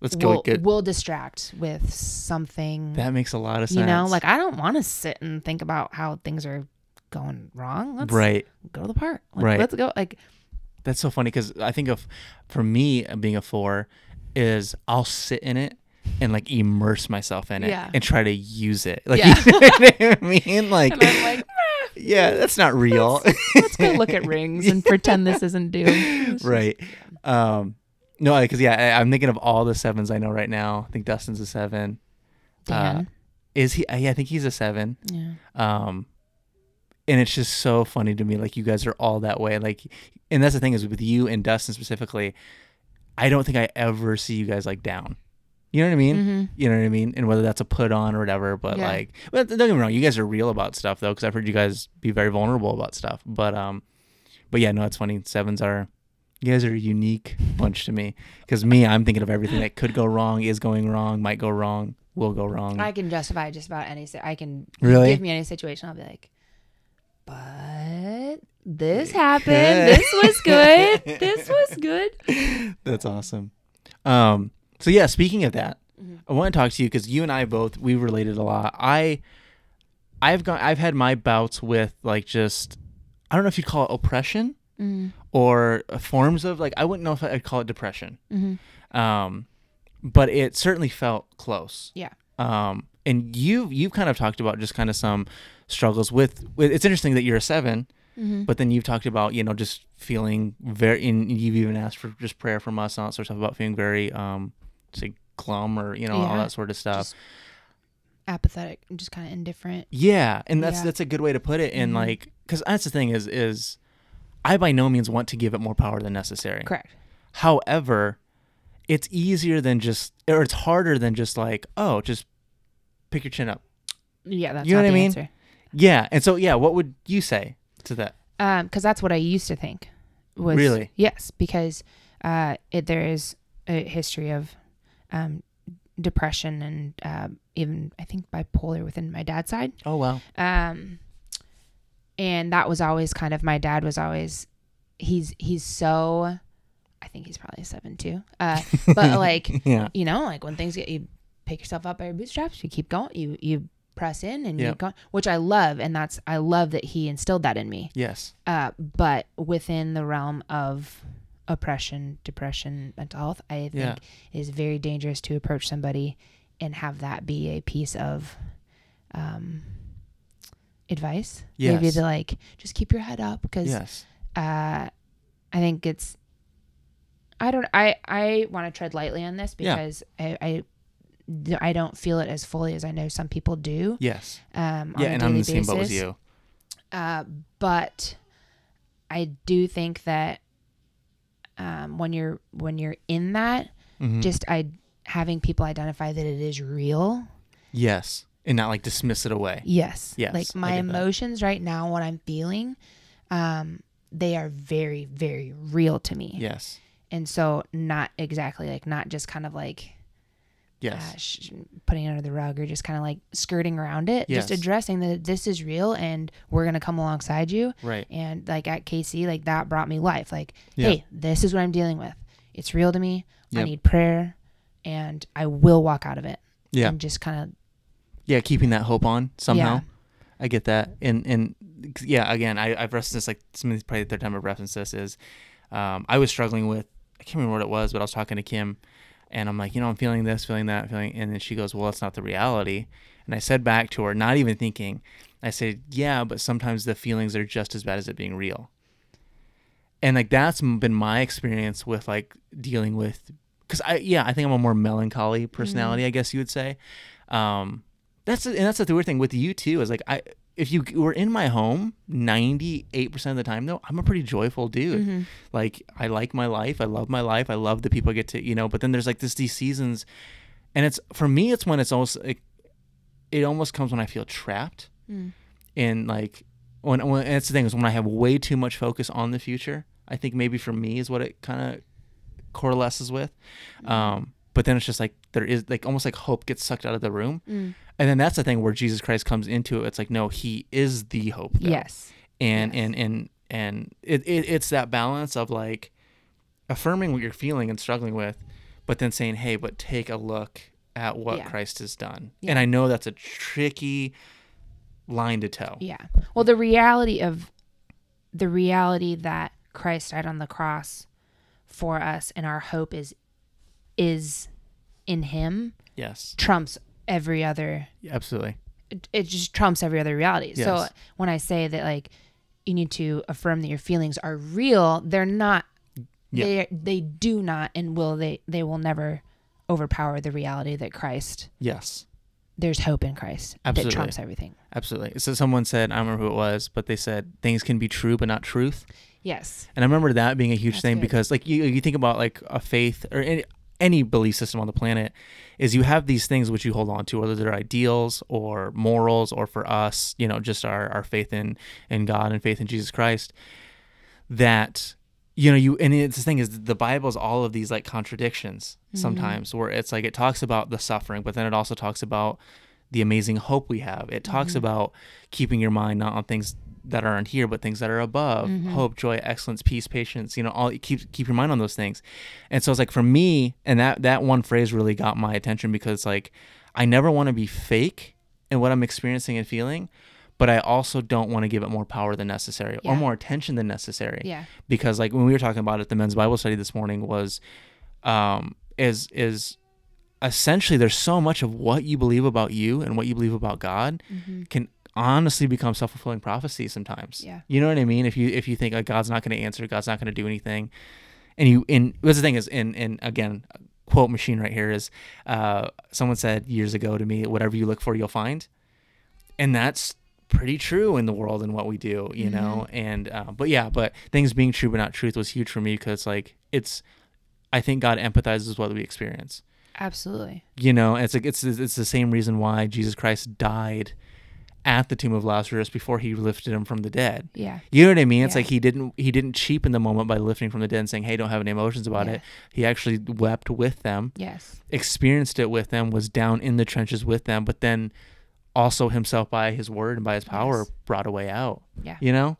Let's go we'll, get we'll distract with something. that makes a lot of sense. you know, like I don't want to sit and think about how things are going wrong. Let's right. go to the park. Like, Right. Let's go. Like That's so funny because I think of for me being a four is I'll sit in it and like immerse myself in it Yeah. and try to use it. Like Yeah. you know what I mean? Like like, yeah, that's not real. let's go look at rings and pretend this isn't doom. It's just- right. Um no, because yeah, I, I'm thinking of all the sevens I know right now. I think Dustin's a seven. Uh, Is he? Yeah, I think he's a seven. yeah. um and it's just so funny to me like you guys are all that way like and that's the thing is with you and dustin specifically i don't think i ever see you guys like down you know what i mean Mhm. you know what i mean and whether that's a put on or whatever but Yeah. like but don't get me wrong you guys are real about stuff though because i've heard you guys be very vulnerable about stuff but um but yeah no it's funny sevens are you guys are a unique bunch to me because me i'm thinking of everything that could go wrong is going wrong might go wrong will go wrong I can justify just about any. I can Really? give me any situation. I'll be like, but this happened. This was good. this was good. That's awesome. Um, so yeah, speaking of that, Mhm. I want to talk to you because you and I both we related a lot. I, I've got I've had my bouts with like just I don't know if you'd call it oppression Mm, or uh, forms of like I wouldn't know if I'd call it depression. hmm Um, but it certainly felt close. Yeah. Um, and you you've kind of talked about just kind of some struggles with, with it's interesting that you're a seven hmm but then you've talked about you know just feeling very and you've even asked for just prayer from us and all that sort of stuff about feeling very um say glum or you know all that sort of stuff Just apathetic and just kind of indifferent. yeah and that's Yeah. that's a good way to put it and Mhm. like because that's the thing is is i by no means want to give it more power than necessary Correct. however it's easier than just or it's harder than just like oh just pick your chin up Yeah, that's You know not what I the mean? answer. yeah and so yeah what would you say to that Um, because that's what I used to think. Was Really? Yes, because uh, it, there is a history of um, depression and um even I think bipolar within my dad's side. oh wow Um, and that was always kind of my dad was always he's he's so I think he's probably a seven too. Uh, but like yeah you know, like when things get you pick yourself up by your bootstraps, you keep going, you you press in and you go, which I love, and that's I love that he instilled that in me. yes Uh, but within the realm of oppression, depression, mental health, I think Yeah. it is very dangerous to approach somebody and have that be a piece of um, advice. Maybe to like just keep your head up because yes uh, I think it's. I don't. I I want to tread lightly on this Yeah. because I, I I don't feel it as fully as I know some people do. yes Um, on yeah and i'm in the same boat as you Uh, but I do think that um, when you're when you're in that, Mhm. just I having people identify that it is real. Yes. And not like dismiss it away. Yes. Yes, Like my get that. emotions right now, what I'm feeling, um, they are very very real to me. Yes. And so not exactly like not just kind of like Yes. uh, sh- putting it under the rug or just kind of like skirting around it. Just addressing that this is real and we're gonna come alongside you. right. and like at KC, like that brought me life. Like, Yeah. hey, this is what I'm dealing with. It's real to me. I need prayer, and I will walk out of it. Yeah. and just kind of Yeah. Keeping that hope on somehow. Yeah. I get that. And, and yeah, again, I, I've referenced this like some of these probably the third time I've referenced this is um, I was struggling with, I can't remember what it was, but I was talking to Kim and I'm like, you know, I'm feeling this, feeling that, feeling, and then she goes, well, that's not the reality. And I said back to her, not even thinking, I said, yeah, but sometimes the feelings are just as bad as it being real. And like that's been my experience with like dealing with, because I yeah I think I'm a more melancholy personality I guess you would say. Um, that's and that's the weird thing with you too is like I if you were in my home 98 percent of the time though I'm a pretty joyful dude. Mhm. Like I like my life, I love my life, I love the people I get to you know. But then there's like this these seasons, and it's for me it's when it's almost like it almost comes when I feel trapped Mm. and like when, when and it's the thing is when I have way too much focus on the future. I think maybe for me is what it kind of coalesces with. Um, but then it's just like there is like almost like hope gets sucked out of the room, Mm. And then that's the thing where Jesus Christ comes into it. It's like no, He is the hope. though. yes, and Yes. and and and it, it it's that balance of like affirming what you're feeling and struggling with but then saying hey but take a look at what Yeah. christ has done Yeah. and i know that's a tricky line to tell. Yeah. Well, the reality of the reality that Christ died on the cross for us and our hope is is in him yes trumps every other absolutely it, it just trumps every other reality. So when I say that like you need to affirm that your feelings are real, they're not Yeah. they they do not and will they they will never overpower the reality that Christ yes there's hope in Christ Absolutely. that trumps everything. absolutely so someone said i don't remember who it was but they said things can be true but not truth Yes. And I remember that being a huge That's thing good. because, like, you you think about like a faith or any, any belief system on the planet, is you have these things which you hold on to, whether they're ideals or morals, or for us, you know, just our, our faith in in God and faith in Jesus Christ. That you know you and it's the thing is the Bible is all of these like contradictions mm-hmm. sometimes where it's like it talks about the suffering, but then it also talks about the amazing hope we have. It talks mm-hmm. about keeping your mind not on things that aren't here, but things that are above. Hope, joy, excellence, peace, patience. You know, all keep keep your mind on those things. And so it's like for me, and that that one phrase really got my attention because like I never want to be fake in what I'm experiencing and feeling, but I also don't want to give it more power than necessary or more attention than necessary Yeah. because like when we were talking about it the men's bible study this morning was um is is essentially there's so much of what you believe about you and what you believe about god Mm-hmm. can honestly become self-fulfilling prophecy sometimes. Yeah. you know what i mean? If you if you think like, god's not going to answer god's not going to do anything. And you and what's the thing is in and again quote machine right here is uh someone said years ago to me whatever you look for you'll find. And that's pretty true in the world and what we do you know? And uh, but yeah but things being true but not truth was huge for me because like it's i think god empathizes with what we experience. Absolutely. you know it's like it's it's the same reason why jesus christ died at the tomb of lazarus before he lifted him from the dead Yeah. you know what i mean it's Yeah. like he didn't he didn't cheapen the moment by lifting from the dead and saying hey don't have any emotions about Yeah. it he actually wept with them Yes. experienced it with them was down in the trenches with them but then also himself by his word and by his power Yes. brought a way out Yeah. you know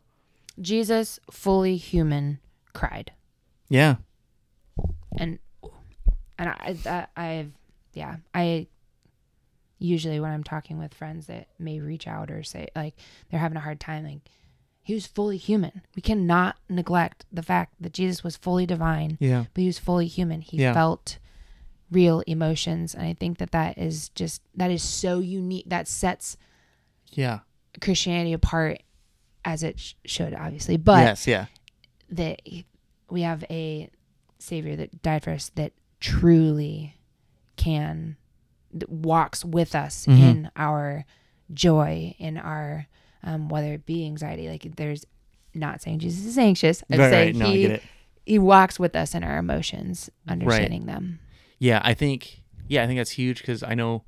Jesus, fully human, cried. yeah and and I that I've yeah I usually when I'm talking with friends that may reach out or say like they're having a hard time like he was fully human. We cannot neglect the fact that Jesus was fully divine, yeah but he was fully human. He Yeah. felt real emotions, and I think that that is just that is so unique. That sets yeah Christianity apart, as it sh- should obviously, but yes yeah that we have a savior that died for us that truly can walks with us Mhm. in our joy in our um, whether it be anxiety like there's not saying jesus is anxious i'm right, saying right. no he, he walks with us in our emotions understanding them. Yeah i think yeah i think that's huge because i know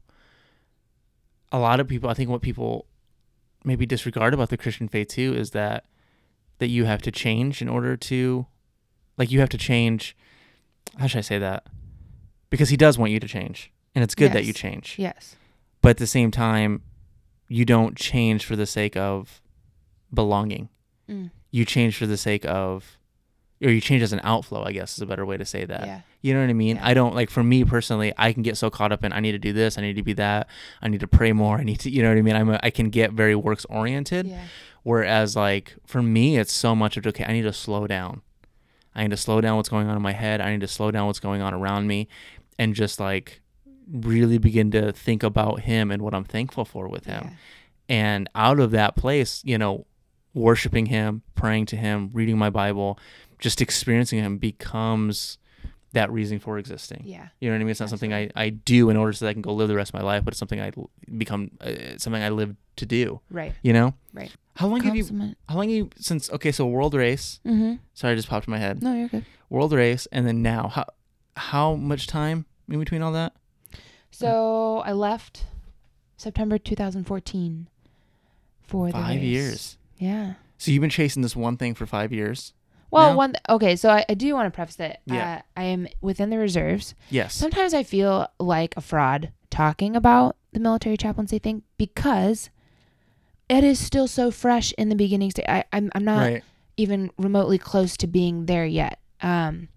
a lot of people i think what people maybe disregard about the christian faith too is that that you have to change in order to like you have to change how should i say that? Because he does want you to change and it's good that you change. Yes. But at the same time you don't change for the sake of belonging. Mm. you change for the sake of or you change as an outflow i guess is a better way to say that. Yeah. You know what i mean? Yeah. i don't like for me personally i can get so caught up in i need to do this i need to be that i need to pray more i need to you know what i mean? I'm a, i can get very works oriented. Yeah. Whereas like for me it's so much of okay i need to slow down. I need to slow down what's going on in my head. I need to slow down what's going on around me. And just like really begin to think about him and what i'm thankful for with him. Yeah. and out of that place you know worshiping him praying to him reading my bible just experiencing him becomes that reason for existing. Yeah. You know what i mean? It's not something I, I do in order so that i can go live the rest of my life but it's something I become uh, something i live to do. Right. You know? Right. how long have you how long have you since okay so world race. Mm-hmm. Sorry I just popped in my head. No you're good. World race and then now how how much time in between all that So I left September 2014 for the five race. years Yeah. so you've been chasing this one thing for five years Well, No? one okay. So I, I do want to preface that Yeah. uh, I am within the reserves. yes Sometimes I feel like a fraud talking about the military chaplaincy thing because it is still so fresh in the beginning stage. I, I'm I'm not right. even remotely close to being there yet. Um,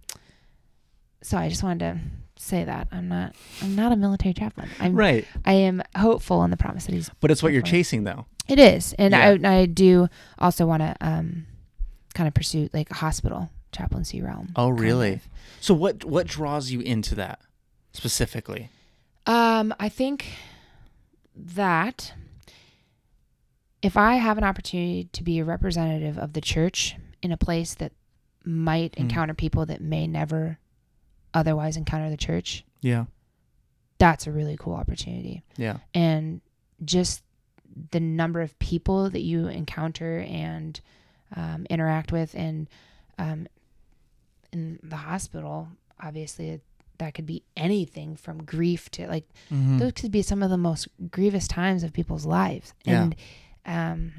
so I just wanted to say that I'm not I'm not a military chaplain. I'm Right. I am hopeful in the promise that he's. But it's what you're chasing though. It is, and Yeah. I I do also want to um, kind of pursue like a hospital chaplaincy realm. Oh, kind really? of. So what what draws you into that specifically? Um, I think that if I have an opportunity to be a representative of the church in a place that might Mm. encounter people that may never otherwise encounter the church, Yeah. that's a really cool opportunity. Yeah. And just the number of people that you encounter and um, interact with, and um, in the hospital, obviously, that could be anything from grief to like Mhm. those could be some of the most grievous times of people's lives. Yeah. And um,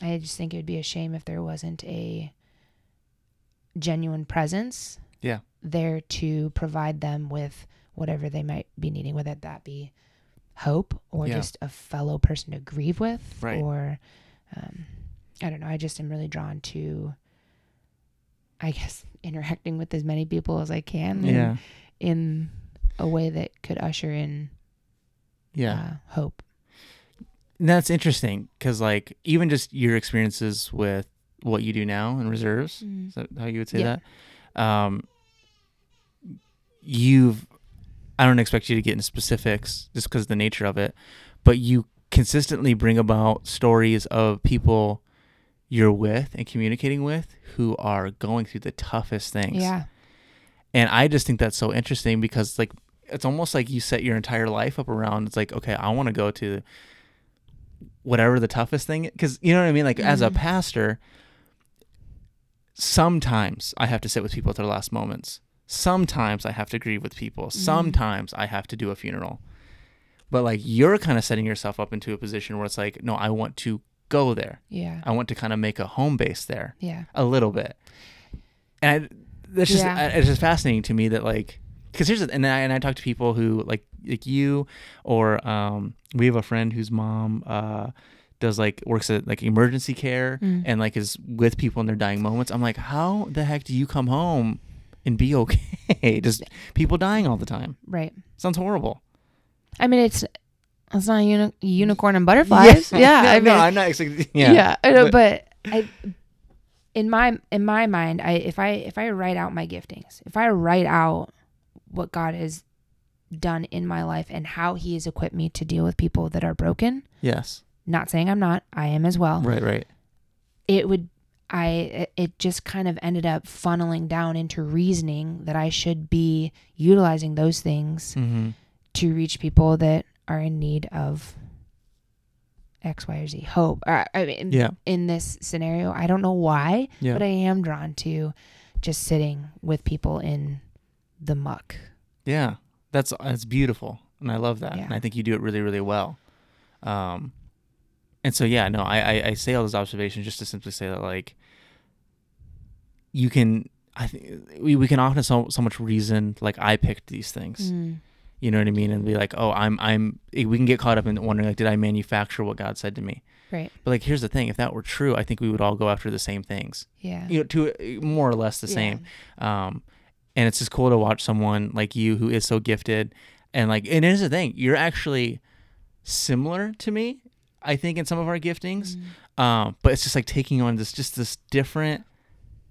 I just think it would be a shame if there wasn't a genuine presence Yeah. there to provide them with whatever they might be needing, whether that be hope or Yeah. just a fellow person to grieve with Right. or um, I don't know. I just am really drawn to, I guess, interacting with as many people as I can in- Yeah. in a way that could usher in Yeah. uh, hope. And that's interesting because like even just your experiences with what you do now in reserves, is that how you would say Yeah. that? Um, you've, I don't expect you to get into specifics just because of the nature of it, but you consistently bring about stories of people you're with and communicating with who are going through the toughest things. Yeah. And I just think that's so interesting because like it's almost like you set your entire life up around it's like okay, I want to go to whatever the toughest thing cuz you know what I mean like as a Mhm. pastor sometimes I have to sit with people at their last moments. Sometimes I have to grieve with people. Sometimes I have to do a funeral. But like you're kind of setting yourself up into a position where it's like no, I want to go there. Yeah. I want to kind of make a home base there Yeah. a little bit. And I, that's just Yeah. It's just fascinating to me that like because here's the, and I and I talk to people who like like you or um we have a friend whose mom uh does like works at like emergency care Mm. and like is with people in their dying moments. I'm like, how the heck do you come home and be okay? just people dying all the time. Right. Sounds horrible. I mean, it's it's not a uni- unicorn and butterflies. Yeah. no, I mean, no, I'm not. yeah. Yeah, I know, but- but, I, in my in my mind, I if I if I write out my giftings, if I write out what God has done in my life and how He has equipped me to deal with people that are broken, Yes. Not saying I'm not, I am as well. Right. Right. It would. I it- just kind of ended up funneling down into reasoning that I should be utilizing those things Mm-hmm. to reach people that are in need of X, Y, or Z hope. Uh, I mean, Yeah. in this scenario, I don't know why, Yeah. but I am drawn to just sitting with people in the muck. Yeah, that's that's beautiful, and I love that. Yeah. And I think you do it really, really well. Um, and so yeah, no, I, I I say all those observations just to simply say that like you can. I think we, we can often so so much reason like I picked these things. Mm. You know what I mean? And be like, oh, I'm I'm. We can get caught up in wondering like, did I manufacture what God said to me? Right. But like, here's the thing: if that were true, I think we would all go after the same things. Yeah. You know, to uh, more or less the Yeah. same um and it's just cool to watch someone like you who is so gifted and like and here's the thing you're actually similar to me i think in some of our giftings Mm. um but it's just like taking on this just this different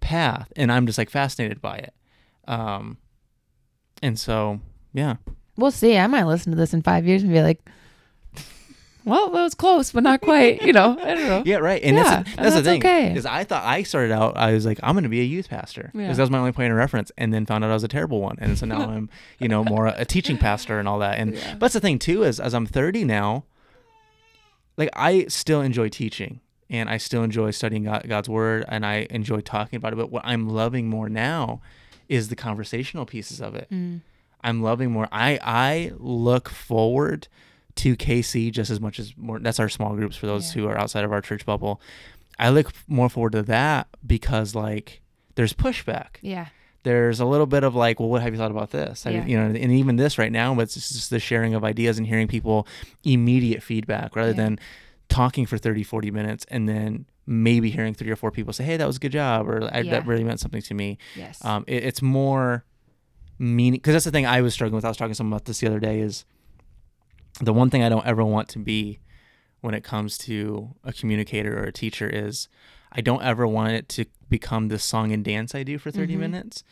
path and i'm just like fascinated by it um and so yeah We'll see. I might listen to this in five years and be like, well, that was close, but not quite. You know, I don't know. yeah right and Yeah, that's, and that's the thing okay. because i thought i started out i was like i'm gonna be a youth pastor because Yeah. that was my only point of reference and then found out i was a terrible one and so now i'm you know more a teaching pastor and all that and Yeah. But that's the thing too is as I'm 30 now, like I still enjoy teaching and I still enjoy studying God, God's word and I enjoy talking about it. But what I'm loving more now is the conversational pieces of it. Mm. I'm loving more. I I look forward to KC just as much as more. That's our small groups for those Yeah. who are outside of our church bubble. I look more forward to that because like there's pushback Yeah. There's a little bit of like, well, what have you thought about this? Yeah. You know, and even this right now, but it's just the sharing of ideas and hearing people immediate feedback rather Yeah. than talking for 30 40 minutes and then maybe hearing three or four people say hey that was a good job or that really meant something to me Yes. um, it, it's more meaning because that's the thing I was struggling with. I was talking to someone about this the other day. Is the one thing I don't ever want to be when it comes to a communicator or a teacher is I don't ever want it to become the song and dance I do for 30 Mhm. minutes,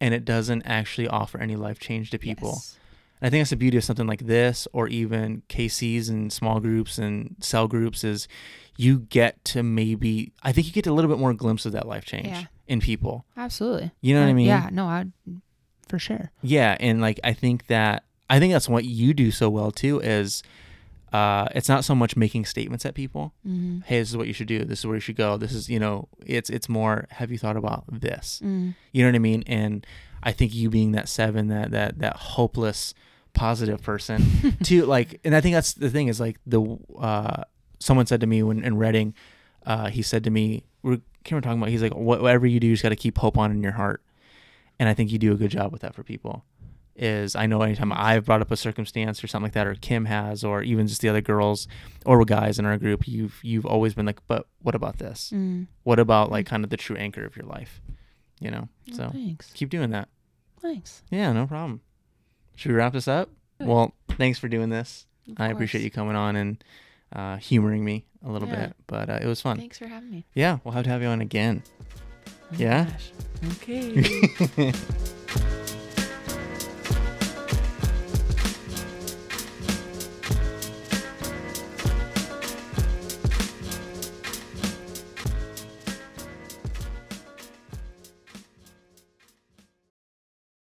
and it doesn't actually offer any life change to people. Yes. And I think that's the beauty of something like this, or even KCs and small groups and cell groups, is you get to maybe I think you get a little bit more glimpse of that life change Yeah. in people. Absolutely. You know what I mean? Yeah. No, I for sure. Yeah, and like I think that I think that's what you do so well too is uh it's not so much making statements at people. Mm-hmm. Hey, this is what you should do. This is where you should go. This is, you know, it's it's more have you thought about this? Mm. You know what I mean? And I think you being that 7 that that that hopeless positive person to like and I think that's the thing is like the uh someone said to me when in Redding uh he said to me we're can't talking about he's like whatever you do you just got to keep hope on in your heart. And I think you do a good job with that for people is I know anytime I've brought up a circumstance or something like that, or Kim has, or even just the other girls or guys in our group, you've you've always been like, but what about this? Mm. What about like kind of the true anchor of your life? You know, Oh, so thanks. keep doing that. Thanks. Yeah, no problem. Should we wrap this up? Good. Well, thanks for doing this. Of I appreciate you coming on and uh, humoring me a little Yeah. bit, but uh, it was fun. Thanks for having me. Yeah, we'll have to have you on again. Oh Yeah? Okay.